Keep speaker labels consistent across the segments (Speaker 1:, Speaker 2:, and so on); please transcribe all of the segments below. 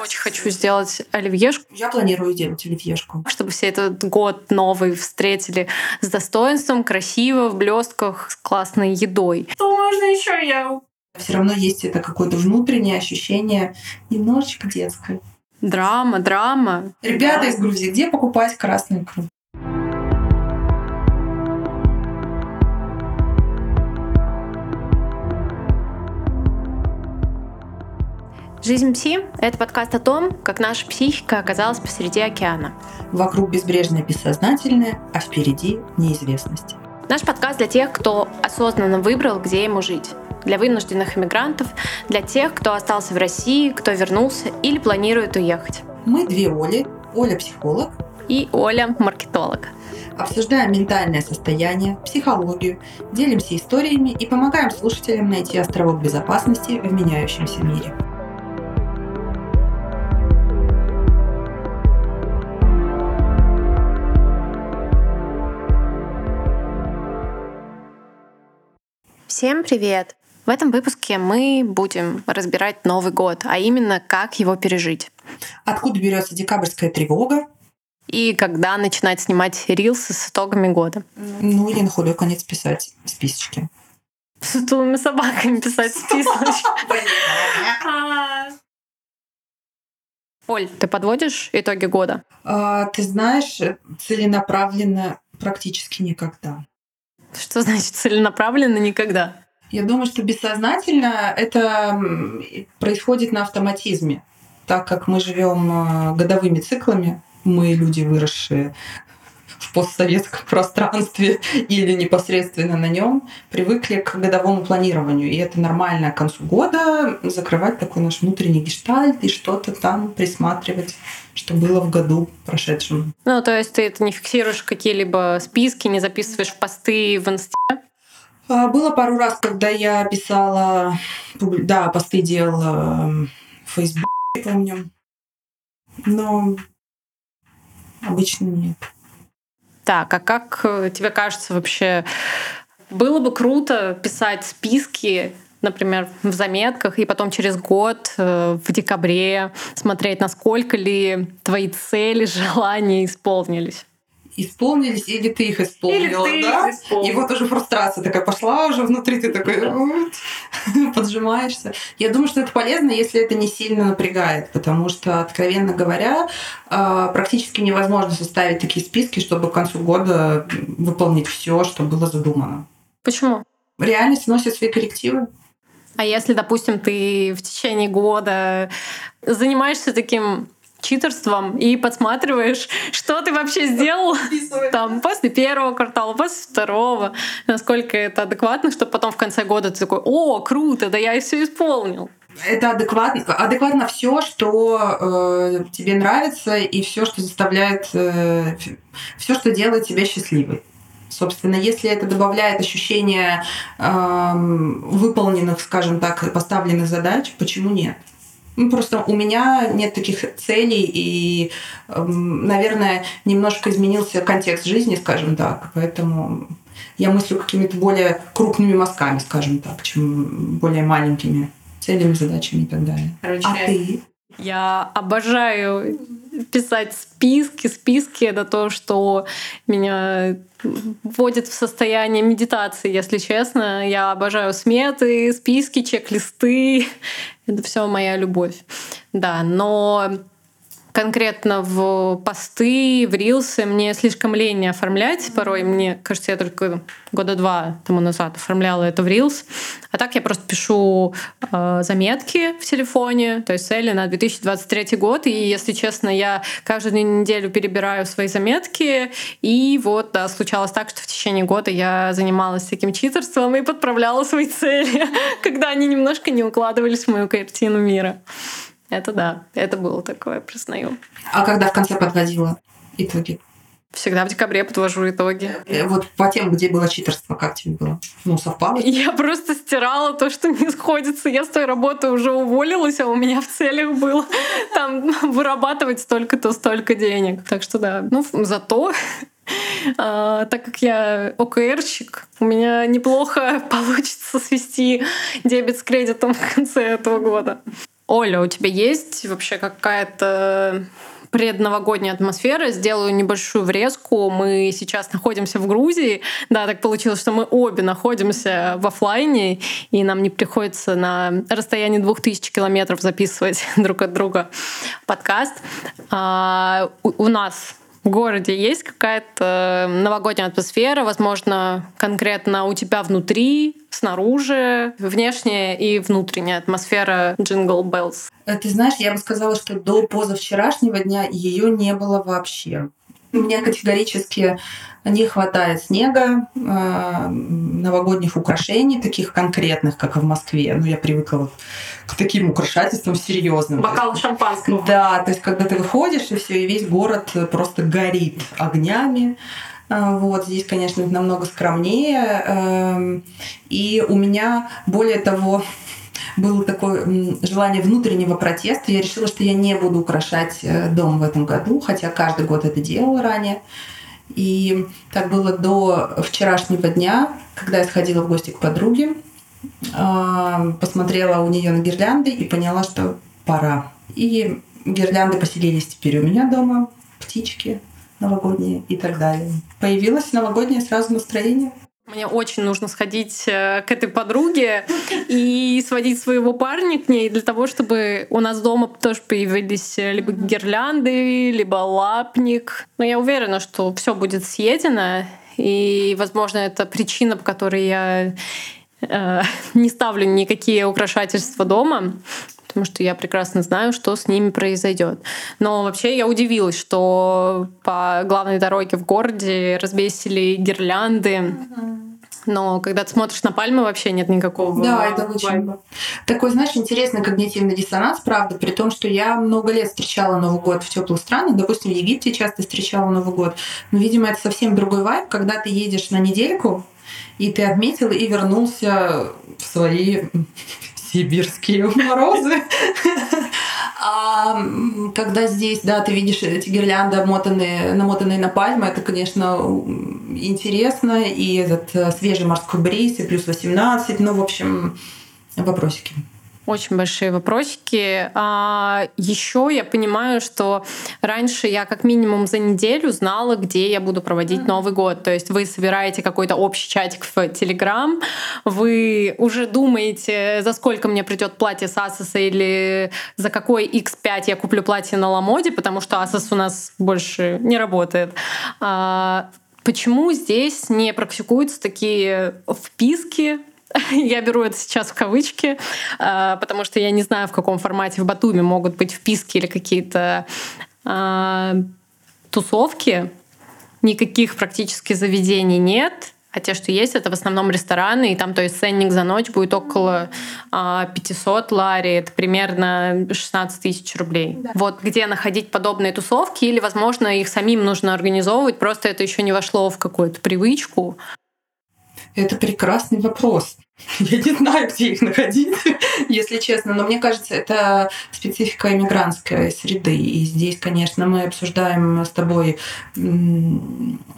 Speaker 1: Очень хочу сделать оливьешку.
Speaker 2: Я планирую делать оливьешку.
Speaker 1: Чтобы все этот год новый встретили с достоинством, красиво, в блестках, с классной едой.
Speaker 2: Что можно еще я? Все равно есть это какое-то внутреннее ощущение немножечко детское.
Speaker 1: Драма, драма.
Speaker 2: Ребята из Грузии, где покупать красную икру?
Speaker 1: «Жизнь пси» — это подкаст о том, как наша психика оказалась посреди океана.
Speaker 2: Вокруг безбрежное бессознательное, а впереди неизвестность.
Speaker 1: Наш подкаст для тех, кто осознанно выбрал, где ему жить. Для вынужденных иммигрантов, для тех, кто остался в России, кто вернулся или планирует уехать.
Speaker 2: Мы две Оли. Оля — психолог.
Speaker 1: И Оля — маркетолог.
Speaker 2: Обсуждаем ментальное состояние, психологию, делимся историями и помогаем слушателям найти островок безопасности в меняющемся мире.
Speaker 1: Всем привет! В этом выпуске мы будем разбирать Новый год, а именно как его пережить.
Speaker 2: Откуда берется декабрьская тревога?
Speaker 1: И когда начинать снимать рилсы с итогами года.
Speaker 2: Ну или на худой конец писать списочки.
Speaker 1: С сутулыми собаками писать списочки. Оль, ты подводишь итоги года?
Speaker 2: А, ты знаешь, целенаправленно практически никогда.
Speaker 1: Что значит целенаправленно никогда?
Speaker 2: Я думаю, что бессознательно это происходит на автоматизме, так как мы живем э, годовыми циклами, мы люди, выросшие в постсоветском пространстве или непосредственно на нем, привыкли к годовому планированию. И это нормально к концу года закрывать такой наш внутренний гештальт и что-то там присматривать, что было в году прошедшем.
Speaker 1: Ну, то есть ты это не фиксируешь какие-либо списки, не записываешь посты в инсте?
Speaker 2: А, было пару раз, когда я писала, да, посты делала в Facebook, помню. Но обычно нет.
Speaker 1: Так, а как э, тебе кажется вообще, было бы круто писать списки например, в заметках, и потом через год, э, в декабре, смотреть, насколько ли твои цели, желания исполнились
Speaker 2: исполнились, или ты их исполнила,
Speaker 1: или ты
Speaker 2: да?
Speaker 1: Их исполнила.
Speaker 2: И вот уже фрустрация такая пошла уже внутри, ты такой поджимаешься. Я думаю, что это полезно, если это не сильно напрягает, потому что, откровенно говоря, а, практически невозможно составить такие списки, чтобы к концу года выполнить все, что было задумано.
Speaker 1: Почему?
Speaker 2: Реальность вносит свои коррективы.
Speaker 1: А если, допустим, ты в течение года занимаешься таким читерством и подсматриваешь, что ты вообще сделал там после первого квартала, после второго, насколько это адекватно, чтобы потом в конце года ты такой, о, круто, да я все исполнил.
Speaker 2: Это адекватно, адекватно все, что э, тебе нравится, и все, что заставляет, э, все, что делает тебя счастливой. Собственно, если это добавляет ощущение э, выполненных, скажем так, поставленных задач, почему нет? Ну, просто у меня нет таких целей, и, эм, наверное, немножко изменился контекст жизни, скажем так. Поэтому я мыслю какими-то более крупными мазками, скажем так, чем более маленькими целями, задачами и так далее.
Speaker 1: Короче,
Speaker 2: а ты?
Speaker 1: Я обожаю писать списки. Списки — это то, что меня вводит в состояние медитации, если честно. Я обожаю сметы, списки, чек-листы. Это все моя любовь. Да, но конкретно в посты, в рилсы мне слишком лень оформлять. Порой мне кажется, я только года два тому назад оформляла это в рилс. А так я просто пишу э, заметки в телефоне, то есть цели на 2023 год. И, если честно, я каждую неделю перебираю свои заметки. И вот, да, случалось так, что в течение года я занималась таким читерством и подправляла свои цели, когда они немножко не укладывались в мою картину мира. Это да, это было такое, признаю.
Speaker 2: А когда в конце подводила итоги?
Speaker 1: Всегда в декабре подвожу итоги.
Speaker 2: Э, вот по тем, где было читерство, как тебе было? Ну, совпало?
Speaker 1: Я просто стирала то, что не сходится. Я с той работы уже уволилась, а у меня в целях было там вырабатывать столько-то, столько денег. Так что да. Ну, зато а, так как я ОКРщик, у меня неплохо получится свести дебет с кредитом в конце этого года. Оля, у тебя есть вообще какая-то предновогодняя атмосфера. Сделаю небольшую врезку. Мы сейчас находимся в Грузии. Да, так получилось, что мы обе находимся в офлайне, и нам не приходится на расстоянии двух тысяч километров записывать друг от друга подкаст. А, у, у нас в городе есть какая-то новогодняя атмосфера, возможно, конкретно у тебя внутри, снаружи, внешняя и внутренняя атмосфера Jingle Bells?
Speaker 2: Э, ты знаешь, я бы сказала, что до позавчерашнего дня ее не было вообще. Мне категорически не хватает снега, э, новогодних украшений, таких конкретных, как в Москве. Ну, я привыкла к таким украшательствам серьезным.
Speaker 1: Бокал шампанского.
Speaker 2: Да, то есть когда ты выходишь, и все, и весь город просто горит огнями. Э, вот здесь, конечно, намного скромнее. Эм, и у меня, более того, было такое желание внутреннего протеста. Я решила, что я не буду украшать э, дом в этом году, хотя каждый год это делала ранее. И так было до вчерашнего дня, когда я сходила в гости к подруге, а, посмотрела у нее на гирлянды и поняла, что пора. И гирлянды поселились теперь у меня дома, птички новогодние и так далее. Появилось новогоднее сразу настроение.
Speaker 1: Мне очень нужно сходить э, к этой подруге и сводить своего парня к ней для того, чтобы у нас дома тоже появились э, либо гирлянды, либо лапник. Но я уверена, что все будет съедено, и, возможно, это причина, по которой я э, не ставлю никакие украшательства дома, потому что я прекрасно знаю, что с ними произойдет. Но вообще я удивилась, что по главной дороге в городе развесили гирлянды. Но когда ты смотришь на пальмы, вообще нет никакого
Speaker 2: Да, это очень вайба. такой, знаешь, интересный когнитивный диссонанс, правда, при том, что я много лет встречала Новый год в теплых странах, допустим, в Египте часто встречала Новый год, но, видимо, это совсем другой вайб, когда ты едешь на недельку, и ты отметил и вернулся в свои сибирские морозы. А когда здесь, да, ты видишь эти гирлянды, обмотанные, намотанные на пальмы, это, конечно, интересно. И этот э, свежий морской бриз, и плюс 18, ну, в общем, вопросики
Speaker 1: очень большие вопросики. А еще я понимаю, что раньше я как минимум за неделю знала, где я буду проводить Новый год. То есть вы собираете какой-то общий чатик в Телеграм, вы уже думаете, за сколько мне придет платье с Асоса или за какой X5 я куплю платье на Ламоде, потому что Асос у нас больше не работает. А, почему здесь не практикуются такие вписки Я беру это сейчас в кавычки, а, потому что я не знаю, в каком формате в Батуме могут быть вписки или какие-то а, тусовки. Никаких практически заведений нет. А те, что есть, это в основном рестораны, и там, то есть, ценник за ночь будет около 500 лари, это примерно 16 тысяч рублей. Да. Вот где находить подобные тусовки, или, возможно, их самим нужно организовывать, просто это еще не вошло в какую-то привычку.
Speaker 2: Это прекрасный вопрос. Я не знаю, где их находить, если честно, но мне кажется, это специфика иммигрантской среды. И здесь, конечно, мы обсуждаем с тобой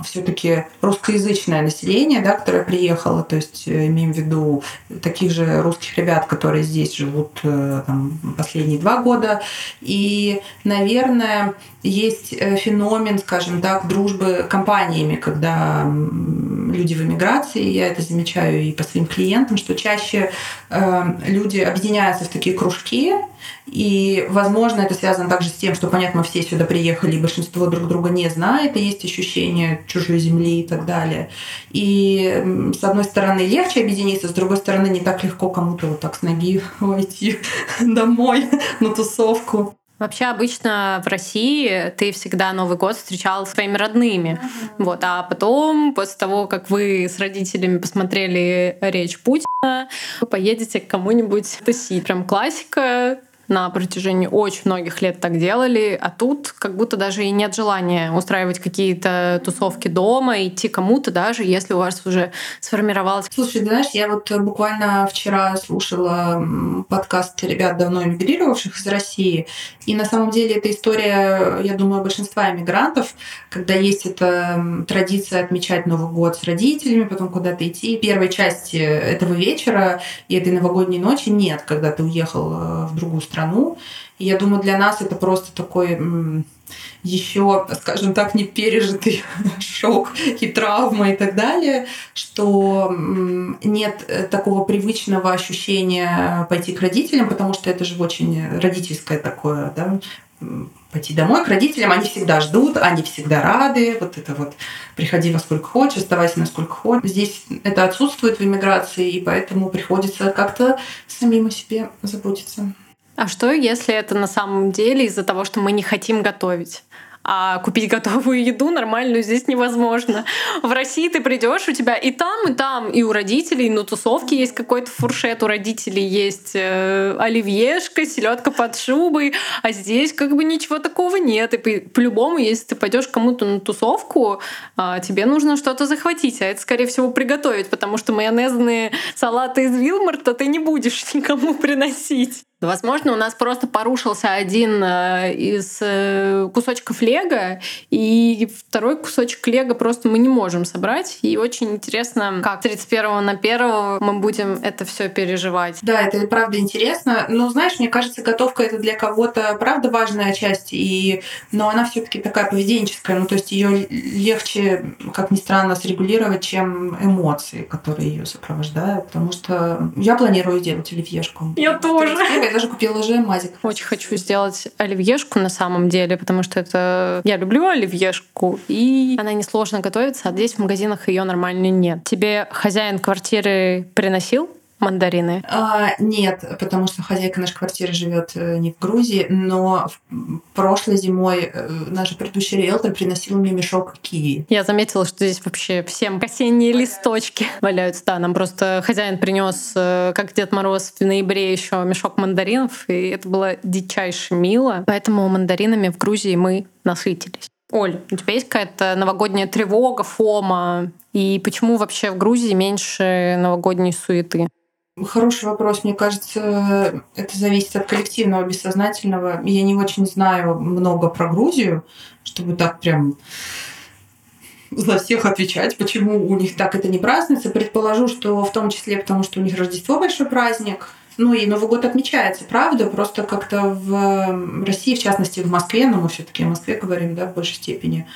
Speaker 2: все-таки русскоязычное население, да, которое приехало, то есть э, имеем в виду таких же русских ребят, которые здесь живут э, там, последние два года. И, наверное, есть э, феномен, скажем так, дружбы компаниями, когда люди в эмиграции, я это замечаю и по своим клиентам, что чаще э, люди объединяются в такие кружки, и, возможно, это связано также с тем, что, понятно, мы все сюда приехали, большинство друг друга не знает, и есть ощущение чужой земли и так далее. И, с одной стороны, легче объединиться, с другой стороны, не так легко кому-то вот так с ноги войти домой на тусовку.
Speaker 1: Вообще обычно в России ты всегда Новый год встречал с своими родными. Uh-huh. Вот, а потом, после того, как вы с родителями посмотрели речь Путина, вы поедете к кому-нибудь тусить. Прям классика на протяжении очень многих лет так делали, а тут как будто даже и нет желания устраивать какие-то тусовки дома, идти кому-то даже, если у вас уже сформировалось.
Speaker 2: Слушай, ты знаешь, я вот буквально вчера слушала подкаст ребят, давно эмигрировавших из России, и на самом деле эта история, я думаю, большинства иммигрантов, когда есть эта традиция отмечать Новый год с родителями, потом куда-то идти. Первой части этого вечера и этой новогодней ночи нет, когда ты уехал э, в другую страну страну. И я думаю, для нас это просто такой еще, скажем так, не пережитый шок и травма и так далее, что нет э, такого привычного ощущения пойти к родителям, потому что это же очень родительское такое, да, пойти домой к родителям, они всегда ждут, они всегда рады, вот это вот приходи во сколько хочешь, оставайся на сколько хочешь. Здесь это отсутствует в иммиграции, и поэтому приходится как-то самим о себе заботиться.
Speaker 1: А что, если это на самом деле из-за того, что мы не хотим готовить? а купить готовую еду нормальную здесь невозможно. В России ты придешь, у тебя и там, и там, и у родителей на тусовке есть какой-то фуршет, у родителей есть э, оливьешка, селедка под шубой, а здесь как бы ничего такого нет. И по-любому, если ты пойдешь кому-то на тусовку, э, тебе нужно что-то захватить, а это, скорее всего, приготовить, потому что майонезные салаты из Вилмарта ты не будешь никому приносить. Возможно, у нас просто порушился один э, из э, кусочков лего, и второй кусочек лего просто мы не можем собрать. И очень интересно, как 31 на 1 мы будем это все переживать.
Speaker 2: Да, это правда интересно. Но знаешь, мне кажется, готовка это для кого-то правда важная часть, и... но она все-таки такая поведенческая. Ну, то есть ее легче, как ни странно, срегулировать, чем эмоции, которые ее сопровождают. Потому что я планирую делать оливьешку.
Speaker 1: Я тоже
Speaker 2: даже купила уже мазик.
Speaker 1: Очень хочу сделать оливьешку на самом деле, потому что это... Я люблю оливьешку, и она несложно готовится, а здесь в магазинах ее нормально нет. Тебе хозяин квартиры приносил мандарины?
Speaker 2: А, нет, потому что хозяйка нашей квартиры живет э, не в Грузии, но прошлой зимой э, наш предыдущий риэлтор приносил мне мешок киви.
Speaker 1: Я заметила, что здесь вообще всем осенние листочки валяются. Да, нам просто хозяин принес, э, как Дед Мороз в ноябре еще мешок мандаринов, и это было дичайше мило. Поэтому мандаринами в Грузии мы насытились. Оль, у тебя есть какая-то новогодняя тревога, фома? И почему вообще в Грузии меньше новогодней суеты?
Speaker 2: Хороший вопрос. Мне кажется, это зависит от коллективного бессознательного. Я не очень знаю много про Грузию, чтобы так прям за всех отвечать, почему у них так это не празднуется. Предположу, что в том числе потому, что у них Рождество большой праздник. Ну и Новый год отмечается, правда, просто как-то в России, в частности в Москве, но мы все-таки о Москве говорим, да, в большей степени,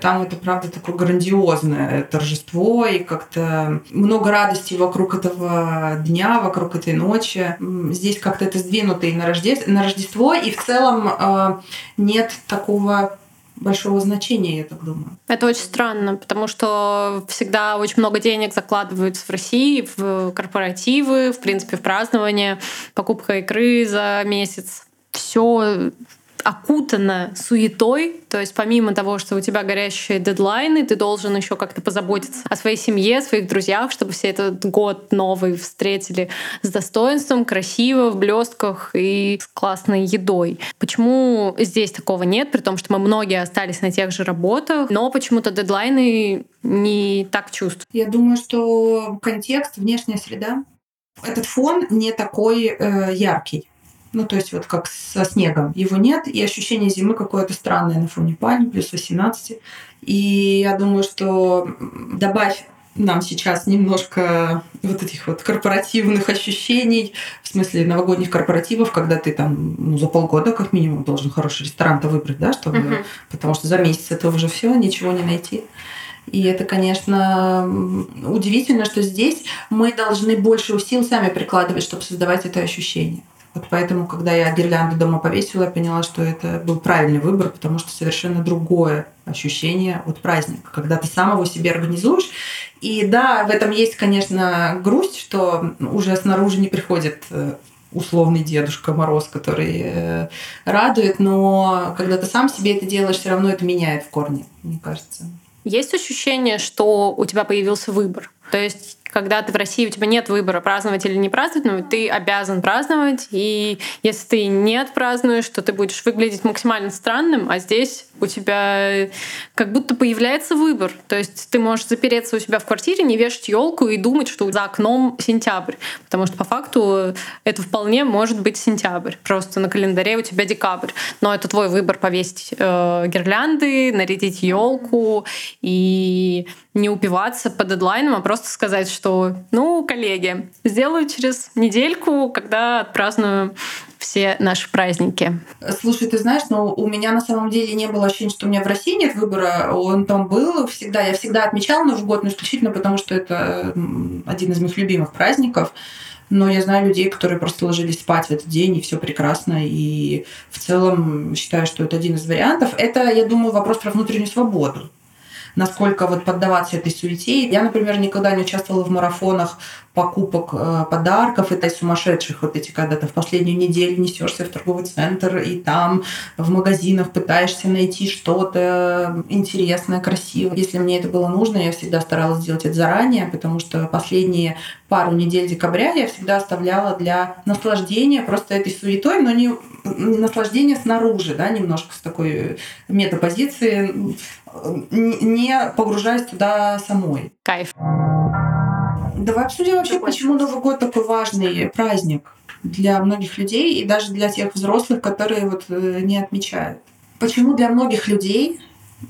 Speaker 2: там это, правда, такое грандиозное торжество, и как-то много радости вокруг этого дня, вокруг этой ночи. Здесь как-то это сдвинуто и на, Рождество, на Рождество, и в целом э, нет такого большого значения, я так думаю.
Speaker 1: Это очень странно, потому что всегда очень много денег закладываются в России в корпоративы, в принципе, в празднование, покупка икры за месяц. Все окутана суетой, то есть помимо того, что у тебя горящие дедлайны, ты должен еще как-то позаботиться о своей семье, о своих друзьях, чтобы все этот год новый встретили с достоинством, красиво, в блестках и с классной едой. Почему здесь такого нет, при том, что мы многие остались на тех же работах, но почему-то дедлайны не так чувствуют?
Speaker 2: Я думаю, что контекст, внешняя среда, этот фон не такой э, яркий. Ну, то есть вот как со снегом. Его нет, и ощущение зимы какое-то странное на фоне пальм, плюс 18. И я думаю, что добавь нам сейчас немножко вот этих вот корпоративных ощущений, в смысле новогодних корпоративов, когда ты там ну, за полгода как минимум должен хороший ресторан-то выбрать, да, чтобы, uh-huh. потому что за месяц это уже все, ничего не найти. И это, конечно, удивительно, что здесь мы должны больше усил сами прикладывать, чтобы создавать это ощущение. Вот поэтому, когда я гирлянду дома повесила, я поняла, что это был правильный выбор, потому что совершенно другое ощущение от праздника, когда ты сам его себе организуешь. И да, в этом есть, конечно, грусть, что уже снаружи не приходит э, условный Дедушка Мороз, который э, радует, но когда ты сам себе это делаешь, все равно это меняет в корне, мне кажется.
Speaker 1: Есть ощущение, что у тебя появился выбор? То есть когда ты в России, у тебя нет выбора, праздновать или не праздновать, но ты обязан праздновать. И если ты не отпразднуешь, то ты будешь выглядеть максимально странным, а здесь у тебя как будто появляется выбор. То есть ты можешь запереться у себя в квартире, не вешать елку и думать, что за окном сентябрь. Потому что по факту это вполне может быть сентябрь. Просто на календаре у тебя декабрь. Но это твой выбор повесить э, гирлянды, нарядить елку и не упиваться по дедлайнам, а просто сказать, что, ну, коллеги, сделаю через недельку, когда отпраздную все наши праздники.
Speaker 2: Слушай, ты знаешь, ну, у меня на самом деле не было ощущения, что у меня в России нет выбора. Он там был всегда. Я всегда отмечала Новый год, но исключительно потому, что это один из моих любимых праздников. Но я знаю людей, которые просто ложились спать в этот день, и все прекрасно. И в целом считаю, что это один из вариантов. Это, я думаю, вопрос про внутреннюю свободу насколько вот поддаваться этой суете. Я, например, никогда не участвовала в марафонах покупок э, подарков. Это сумасшедших вот эти, когда ты в последнюю неделю несешься в торговый центр и там в магазинах пытаешься найти что-то интересное, красивое. Если мне это было нужно, я всегда старалась сделать это заранее, потому что последние пару недель декабря я всегда оставляла для наслаждения просто этой суетой, но не, не наслаждения снаружи, да, немножко с такой метапозиции, не погружаясь туда самой.
Speaker 1: Кайф.
Speaker 2: Давай обсудим вообще, Такой почему Новый год такой важный праздник для многих людей и даже для тех взрослых, которые вот э, не отмечают. Почему для многих людей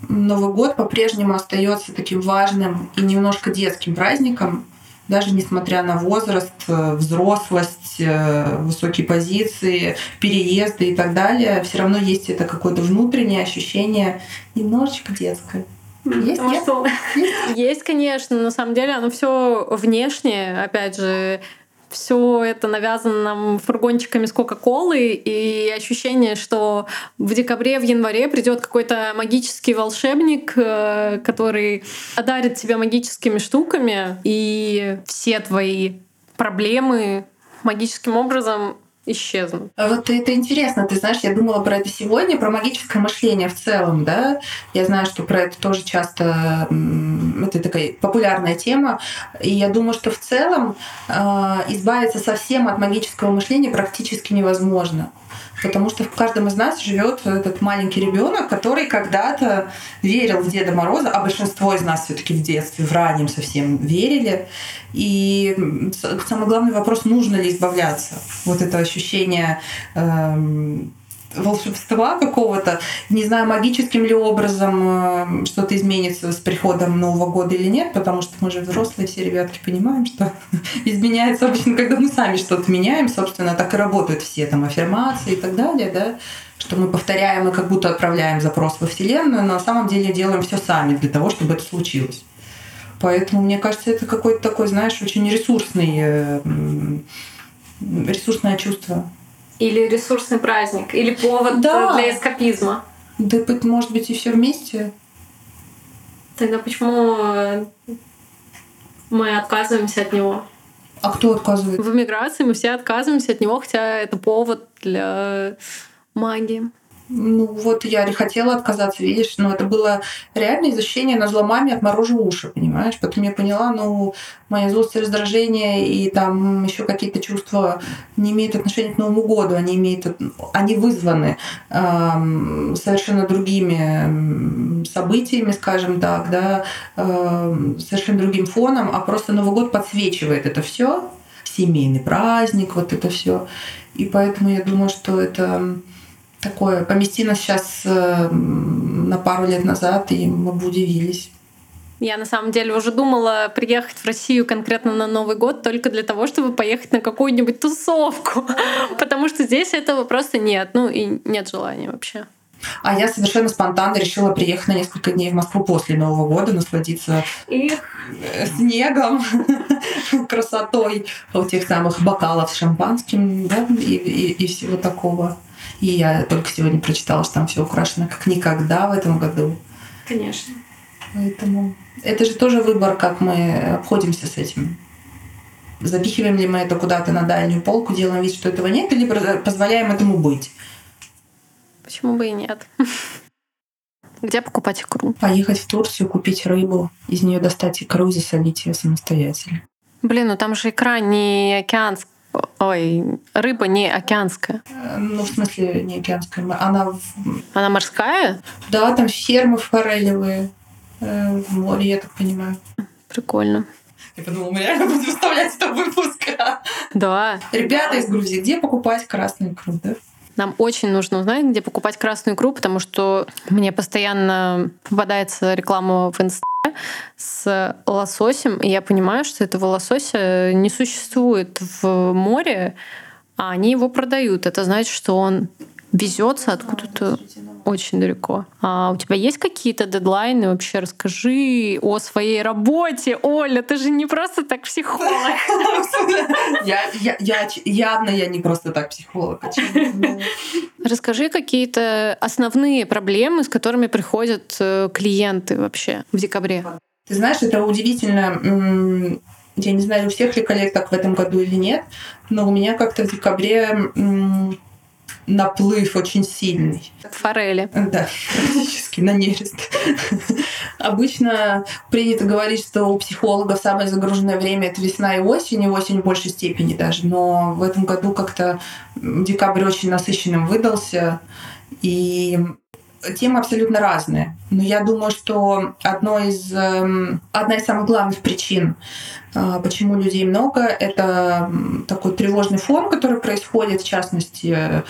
Speaker 2: Новый год по-прежнему остается таким важным и немножко детским праздником, даже несмотря на возраст, э, взрослость, э, высокие позиции, переезды и так далее, все равно есть это какое-то внутреннее ощущение немножечко детское.
Speaker 1: Есть, нет? Что... Есть, конечно. На самом деле оно все внешнее. Опять же, все это навязано нам фургончиками с Кока-Колы, и ощущение, что в декабре, в январе придет какой-то магический волшебник, э, который одарит тебя магическими штуками, и все твои проблемы магическим образом исчезнут.
Speaker 2: А вот это интересно, ты знаешь, я думала про это сегодня, про магическое мышление в целом, да. Я знаю, что про это тоже часто это такая популярная тема, и я думаю, что в целом э, избавиться совсем от магического мышления практически невозможно. Потому что в каждом из нас живет этот маленький ребенок, который когда-то верил в Деда Мороза, а большинство из нас все-таки в детстве, в раннем совсем верили. И самый главный вопрос, нужно ли избавляться. Вот это ощущение эм, волшебства какого-то, не знаю, магическим ли образом э, что-то изменится с приходом Нового года или нет, потому что мы же взрослые, все ребятки понимаем, что изменяется обычно, когда мы сами что-то меняем, собственно, так и работают все там аффирмации и так далее, да, что мы повторяем и как будто отправляем запрос во Вселенную, но на самом деле делаем все сами для того, чтобы это случилось. Поэтому, мне кажется, это какой-то такой, знаешь, очень ресурсный, э, ресурсное чувство
Speaker 1: или ресурсный праздник, или повод да. для эскапизма.
Speaker 2: Да, может быть, и все вместе.
Speaker 1: Тогда почему э, мы отказываемся от него?
Speaker 2: А кто отказывается?
Speaker 1: В эмиграции мы все отказываемся от него, хотя это повод для магии.
Speaker 2: Ну вот я хотела отказаться, видишь, но это было реальное изощрение на зломами отморожу уши, понимаешь? Потом я поняла, ну, моя злость и раздражение и там еще какие-то чувства не имеют отношения к Новому году, они имеют, они вызваны эм, совершенно другими событиями, скажем так, да, эм, совершенно другим фоном, а просто Новый год подсвечивает это все, семейный праздник, вот это все. И поэтому я думаю, что это такое. Помести нас сейчас э, на пару лет назад, и мы бы удивились.
Speaker 1: Я на самом деле уже думала приехать в Россию конкретно на Новый год только для того, чтобы поехать на какую-нибудь тусовку, потому что здесь этого просто нет, ну и нет желания вообще.
Speaker 2: А я совершенно спонтанно решила приехать на несколько дней в Москву после Нового года, насладиться Их. снегом, красотой у тех самых бокалов с шампанским да, и, и, и всего такого. И я только сегодня прочитала, что там все украшено как никогда в этом году.
Speaker 1: Конечно.
Speaker 2: Поэтому это же тоже выбор, как мы обходимся с этим. Запихиваем ли мы это куда-то на дальнюю полку, делаем вид, что этого нет, или позволяем этому быть.
Speaker 1: Почему бы и нет? Где покупать икру?
Speaker 2: Поехать в Турцию, купить рыбу, из нее достать икру и засолить ее самостоятельно.
Speaker 1: Блин, ну там же икра не океанская Ой, рыба не океанская.
Speaker 2: Ну, в смысле, не океанская. Она...
Speaker 1: Она морская?
Speaker 2: Да, там фермы форелевые э, в море, я так понимаю.
Speaker 1: Прикольно.
Speaker 2: Я подумала, мы реально будем вставлять это выпуск.
Speaker 1: Да.
Speaker 2: Ребята из Грузии, где покупать красную икру, да?
Speaker 1: Нам очень нужно узнать, где покупать красную икру, потому что мне постоянно попадается реклама в инст с лососем, и я понимаю, что этого лосося не существует в море, а они его продают. Это значит, что он везется откуда-то очень далеко. А у тебя есть какие-то дедлайны? Вообще расскажи о своей работе. Оля, ты же не просто так психолог.
Speaker 2: Явно я не просто так психолог.
Speaker 1: Расскажи какие-то основные проблемы, с которыми приходят э, клиенты вообще в декабре.
Speaker 2: Ты знаешь, это удивительно. Я не знаю, у всех ли коллег так в этом году или нет, но у меня как-то в декабре наплыв очень сильный.
Speaker 1: Форели.
Speaker 2: Да, практически на нерест. Обычно принято говорить, что у психологов самое загруженное время это весна и осень, и осень в большей степени даже. Но в этом году как-то декабрь очень насыщенным выдался. И темы абсолютно разные. Но я думаю, что одно из, эм, одна из самых главных причин, э, почему людей много, это такой тревожный фон, который происходит, в частности,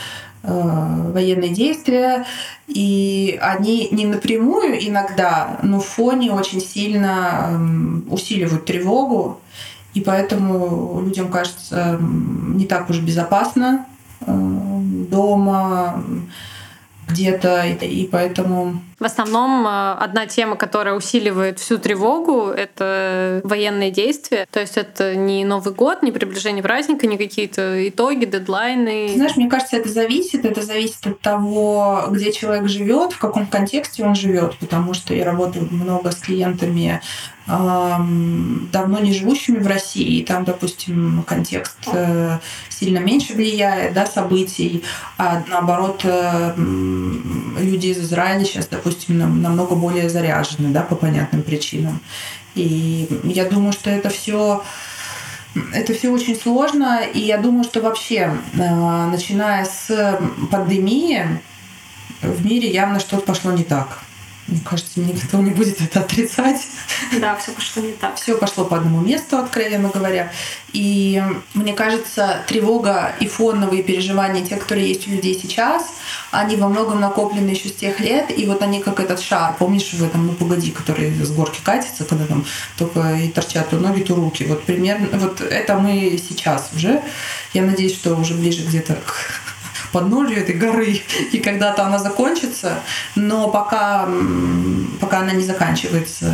Speaker 2: военные действия, и они не напрямую иногда, но в фоне очень сильно эм, усиливают тревогу, и поэтому людям кажется эм, не так уж безопасно дома, где-то, и поэтому
Speaker 1: в основном э, одна тема, которая усиливает всю тревогу, это военные действия. То есть это не Новый год, не приближение праздника, не какие-то итоги, дедлайны.
Speaker 2: Знаешь, мне кажется, это зависит. Это зависит от того, где человек живет, в каком контексте он живет. Потому что я работаю много с клиентами давно не живущими в России, и там, допустим, контекст э, сильно меньше влияет, да, событий, а наоборот, э, люди из Израиля сейчас, допустим, допустим, намного более заряжены, да, по понятным причинам. И я думаю, что это все это все очень сложно, и я думаю, что вообще, э, начиная с пандемии, в мире явно что-то пошло не так. Мне кажется, никто не будет это отрицать.
Speaker 1: Да, все пошло не так.
Speaker 2: Все пошло по одному месту, откровенно говоря. И мне кажется, тревога и фоновые переживания, те, которые есть у людей сейчас, они во многом накоплены еще с тех лет. И вот они как этот шар, помнишь, в этом «Ну, погоди», который с горки катится, когда там только и торчат то ноги, то руки. Вот примерно, вот это мы сейчас уже. Я надеюсь, что уже ближе где-то к подножью этой горы, и когда-то она закончится, но пока, пока она не заканчивается.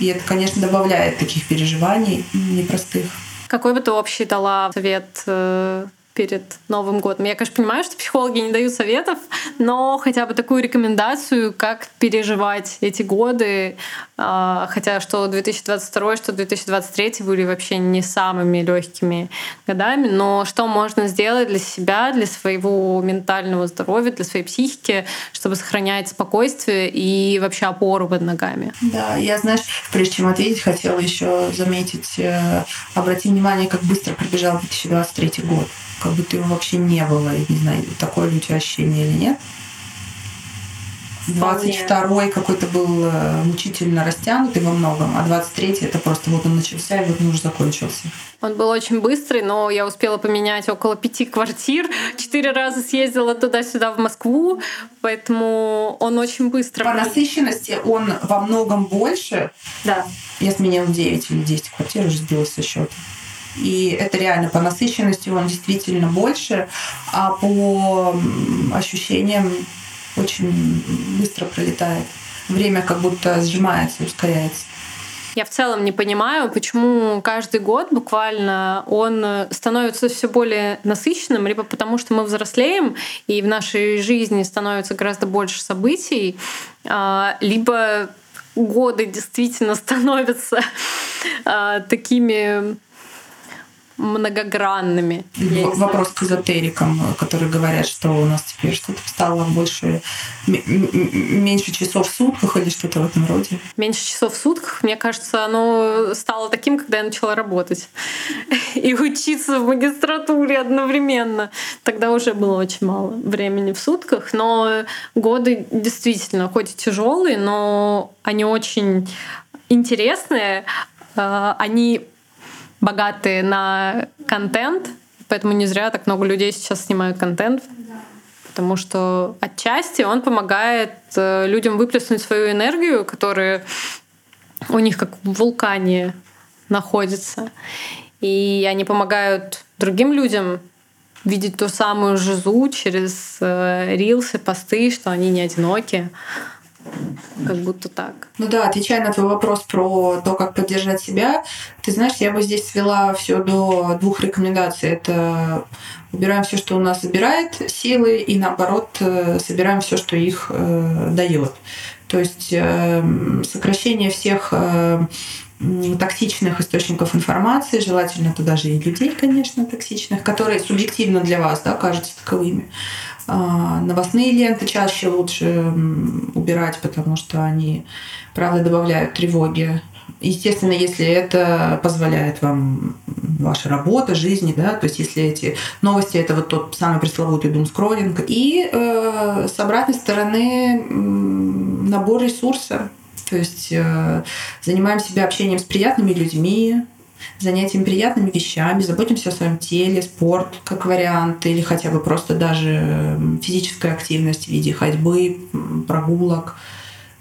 Speaker 2: И это, конечно, добавляет таких переживаний непростых.
Speaker 1: Какой бы ты общий дала совет э, перед Новым годом. Я, конечно, понимаю, что психологи не дают советов, но хотя бы такую рекомендацию, как переживать эти годы, а, хотя что 2022, что 2023 были вообще не самыми легкими годами, но что можно сделать для себя, для своего ментального здоровья, для своей психики, чтобы сохранять спокойствие и вообще опору под ногами.
Speaker 2: Да, я, знаешь, прежде чем ответить, хотела еще заметить, э, обрати внимание, как быстро пробежал 2023 год как будто его вообще не было. Я не знаю, такое ли у тебя ощущение или нет. 22-й какой-то был э, мучительно растянутый во многом, а 23-й это просто вот он начался и вот он уже закончился.
Speaker 1: Он был очень быстрый, но я успела поменять около пяти квартир, четыре раза съездила туда-сюда в Москву, поэтому он очень быстро.
Speaker 2: По насыщенности он во многом больше.
Speaker 1: Да.
Speaker 2: Я сменила 9 или 10 квартир, уже сбилась со счета. И это реально по насыщенности он действительно больше, а по ощущениям очень быстро пролетает. Время как будто сжимается, ускоряется.
Speaker 1: Я в целом не понимаю, почему каждый год буквально он становится все более насыщенным, либо потому что мы взрослеем, и в нашей жизни становится гораздо больше событий, а, либо годы действительно становятся а, такими многогранными.
Speaker 2: Вопрос к эзотерикам, которые говорят, что у нас теперь что-то стало больше, меньше часов в сутках или что-то в этом роде.
Speaker 1: Меньше часов в сутках, мне кажется, оно стало таким, когда я начала работать и учиться в магистратуре одновременно. Тогда уже было очень мало времени в сутках, но годы действительно, хоть и тяжелые, но они очень интересные, а, они богатые на контент, поэтому не зря так много людей сейчас снимают контент, потому что отчасти он помогает э, людям выплеснуть свою энергию, которая у них как в вулкане находится. И они помогают другим людям видеть ту самую жизу через э, рилсы, посты, что они не одиноки. Как будто так.
Speaker 2: Ну да, отвечая на твой вопрос про то, как поддержать себя, ты знаешь, я бы здесь свела все до двух рекомендаций. Это убираем все, что у нас забирает силы, и наоборот э, собираем все, что их э, дает. То есть э, сокращение всех э, токсичных источников информации, желательно туда же и людей, конечно, токсичных, которые субъективно для вас да, кажутся таковыми. А, новостные ленты чаще лучше убирать, потому что они, правда, добавляют тревоги. Естественно, если это позволяет вам ваша работа, жизни, да, то есть если эти новости это вот тот самый пресловутый думскроллинг. И э, с обратной стороны набор ресурса, то есть э, занимаем себя общением с приятными людьми, занятием приятными вещами, заботимся о своем теле, спорт как вариант, или хотя бы просто даже физическая активность в виде ходьбы, прогулок,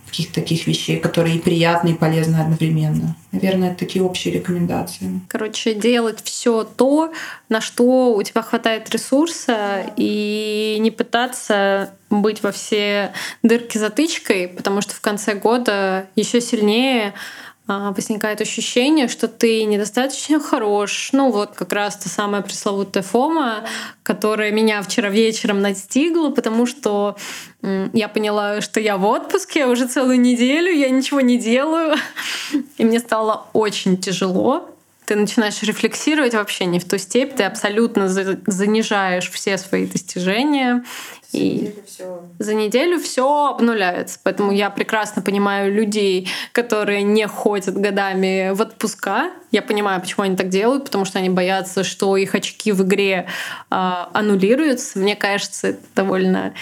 Speaker 2: каких-то таких вещей, которые и приятны, и полезны одновременно. Наверное, это такие общие рекомендации.
Speaker 1: Короче, делать все то, на что у тебя хватает ресурса, и не пытаться быть во все дырки затычкой, потому что в конце года еще сильнее возникает ощущение, что ты недостаточно хорош. Ну вот как раз та самая пресловутая фома, которая меня вчера вечером настигла, потому что я поняла, что я в отпуске уже целую неделю, я ничего не делаю, и мне стало очень тяжело ты начинаешь рефлексировать вообще не в ту степь, ты абсолютно занижаешь все свои достижения. За и неделю все... за неделю все обнуляется. Поэтому я прекрасно понимаю людей, которые не ходят годами в отпуска. Я понимаю, почему они так делают, потому что они боятся, что их очки в игре э, аннулируются. Мне кажется, это довольно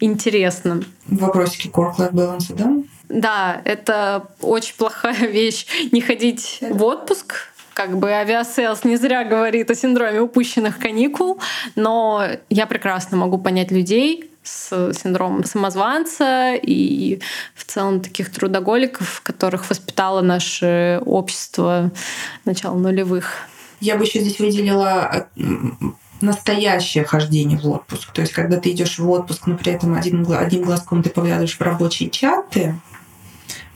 Speaker 1: интересно.
Speaker 2: Вопросики work-life balance, да?
Speaker 1: Да, это очень плохая вещь не ходить в отпуск, как бы Aviasales не зря говорит о синдроме упущенных каникул, но я прекрасно могу понять людей с синдромом самозванца и в целом таких трудоголиков, которых воспитало наше общество начала нулевых.
Speaker 2: Я бы еще здесь выделила настоящее хождение в отпуск. То есть, когда ты идешь в отпуск, но при этом один, одним глазком ты поглядываешь в рабочие чаты,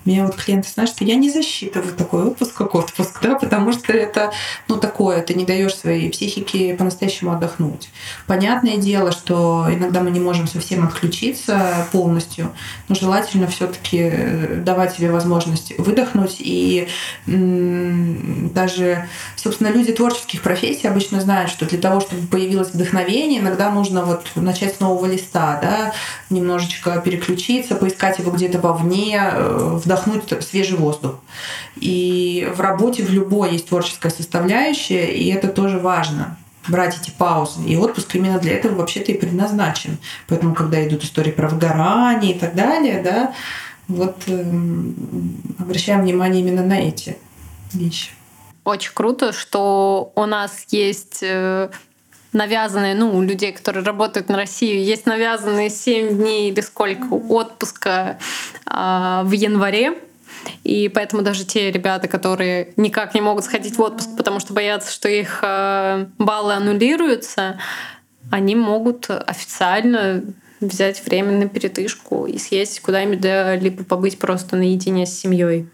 Speaker 2: меня вот клиенты знают, что я не засчитываю такой отпуск, как отпуск, да, потому что это, ну, такое, ты не даешь своей психике по-настоящему отдохнуть. Понятное дело, что иногда мы не можем совсем отключиться полностью, но желательно все таки э, давать себе возможность выдохнуть. И даже, собственно, люди творческих профессий обычно знают, что для того, чтобы появилось вдохновение, иногда нужно вот начать с нового листа, да, немножечко переключиться, поискать его где-то вовне, э, вдохнуть свежий воздух. И в работе в любой есть творческая составляющая, и это тоже важно брать эти паузы. И отпуск именно для этого вообще-то и предназначен. Поэтому, когда идут истории про выгорание и так далее, да, вот э, обращаем внимание именно на эти вещи.
Speaker 1: Очень круто, что у нас есть э, навязанные, ну, у людей, которые работают на Россию, есть навязанные 7 дней или сколько отпуска э, в январе. И поэтому даже те ребята, которые никак не могут сходить в отпуск, потому что боятся, что их э, баллы аннулируются, они могут официально взять время на передышку и съездить куда-нибудь, либо побыть просто наедине с семьей.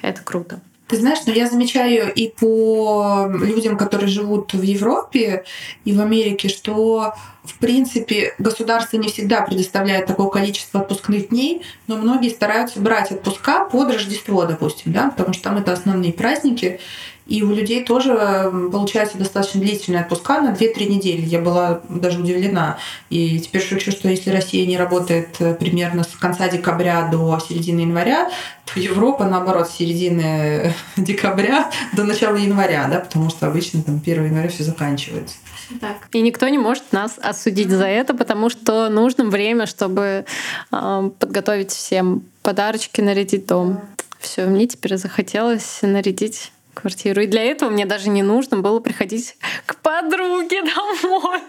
Speaker 1: Это круто.
Speaker 2: Ты знаешь, но я замечаю и по людям, которые живут в Европе и в Америке, что в принципе государство не всегда предоставляет такое количество отпускных дней, но многие стараются брать отпуска под Рождество, допустим, да, потому что там это основные праздники. И у людей тоже получается достаточно длительная отпуска на 2-3 недели. Я была даже удивлена. И теперь шучу, что если Россия не работает э, примерно с конца декабря до середины января, то Европа, наоборот, с середины декабря до начала января, да, потому что обычно там 1 января все заканчивается.
Speaker 1: Так. И никто не может нас осудить за это, потому что нужно время, чтобы э, подготовить всем подарочки, нарядить дом. Все, мне теперь захотелось нарядить квартиру. И для этого мне даже не нужно было приходить к подруге домой.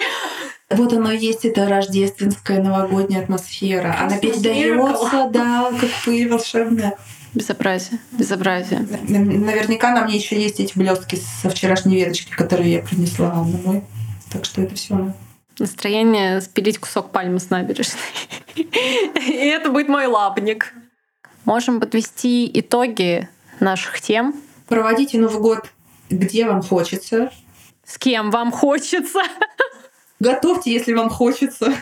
Speaker 2: Вот оно и есть, эта рождественская новогодняя атмосфера. Она передается, да, как пыль волшебная.
Speaker 1: Безобразие, безобразие.
Speaker 2: Наверняка на мне еще есть эти блестки со вчерашней веточки, которые я принесла домой. Так что это все.
Speaker 1: Настроение спилить кусок пальмы с набережной. И это будет мой лапник. Можем подвести итоги наших тем.
Speaker 2: Проводите Новый год где вам хочется.
Speaker 1: С кем вам хочется.
Speaker 2: Готовьте, если вам хочется.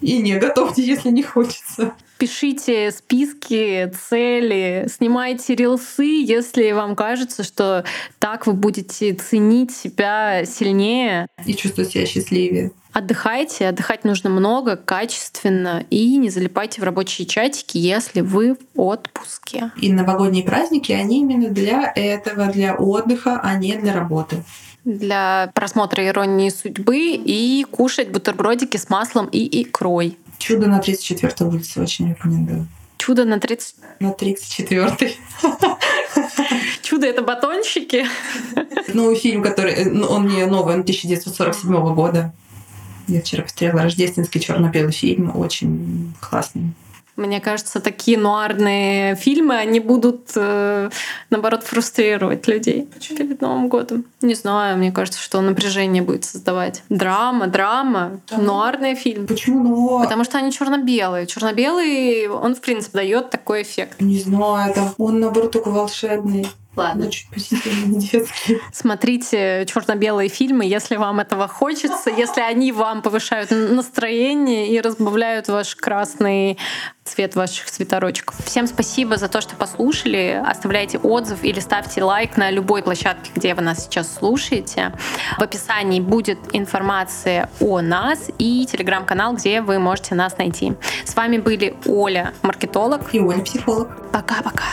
Speaker 2: И не готовьте, если не хочется.
Speaker 1: Пишите списки, цели, снимайте рилсы, если вам кажется, что так вы будете ценить себя сильнее.
Speaker 2: И чувствовать себя счастливее.
Speaker 1: Отдыхайте, отдыхать нужно много, качественно, и не залипайте в рабочие чатики, если вы в отпуске.
Speaker 2: И новогодние праздники, они именно для этого, для отдыха, а не для работы
Speaker 1: для просмотра иронии судьбы и кушать бутербродики с маслом и икрой.
Speaker 2: Чудо на 34-й улице очень рекомендую.
Speaker 1: Чудо на 30...
Speaker 2: На 34-й.
Speaker 1: Чудо — это батончики?
Speaker 2: Ну, фильм, который... Ну, он не новый, он 1947 года. Я вчера посмотрела рождественский черно-белый фильм, очень классный.
Speaker 1: Мне кажется, такие нуарные фильмы, они будут, э, наоборот, фрустрировать людей Почему? перед Новым годом. Не знаю, мне кажется, что напряжение будет создавать. Драма, драма, да. нуарные фильмы.
Speaker 2: Почему нуар?
Speaker 1: Потому что они черно-белые. Черно-белый, он, в принципе, дает такой эффект.
Speaker 2: Не знаю, это он, наоборот, такой волшебный.
Speaker 1: Ладно. Ну, чуть детские. Смотрите черно-белые фильмы, если вам этого хочется, если они вам повышают настроение и разбавляют ваш красный цвет ваших цветорочков. Всем спасибо за то, что послушали. Оставляйте отзыв или ставьте лайк на любой площадке, где вы нас сейчас слушаете. В описании будет информация о нас и телеграм-канал, где вы можете нас найти. С вами были Оля, маркетолог.
Speaker 2: И Оля, психолог.
Speaker 1: Пока-пока.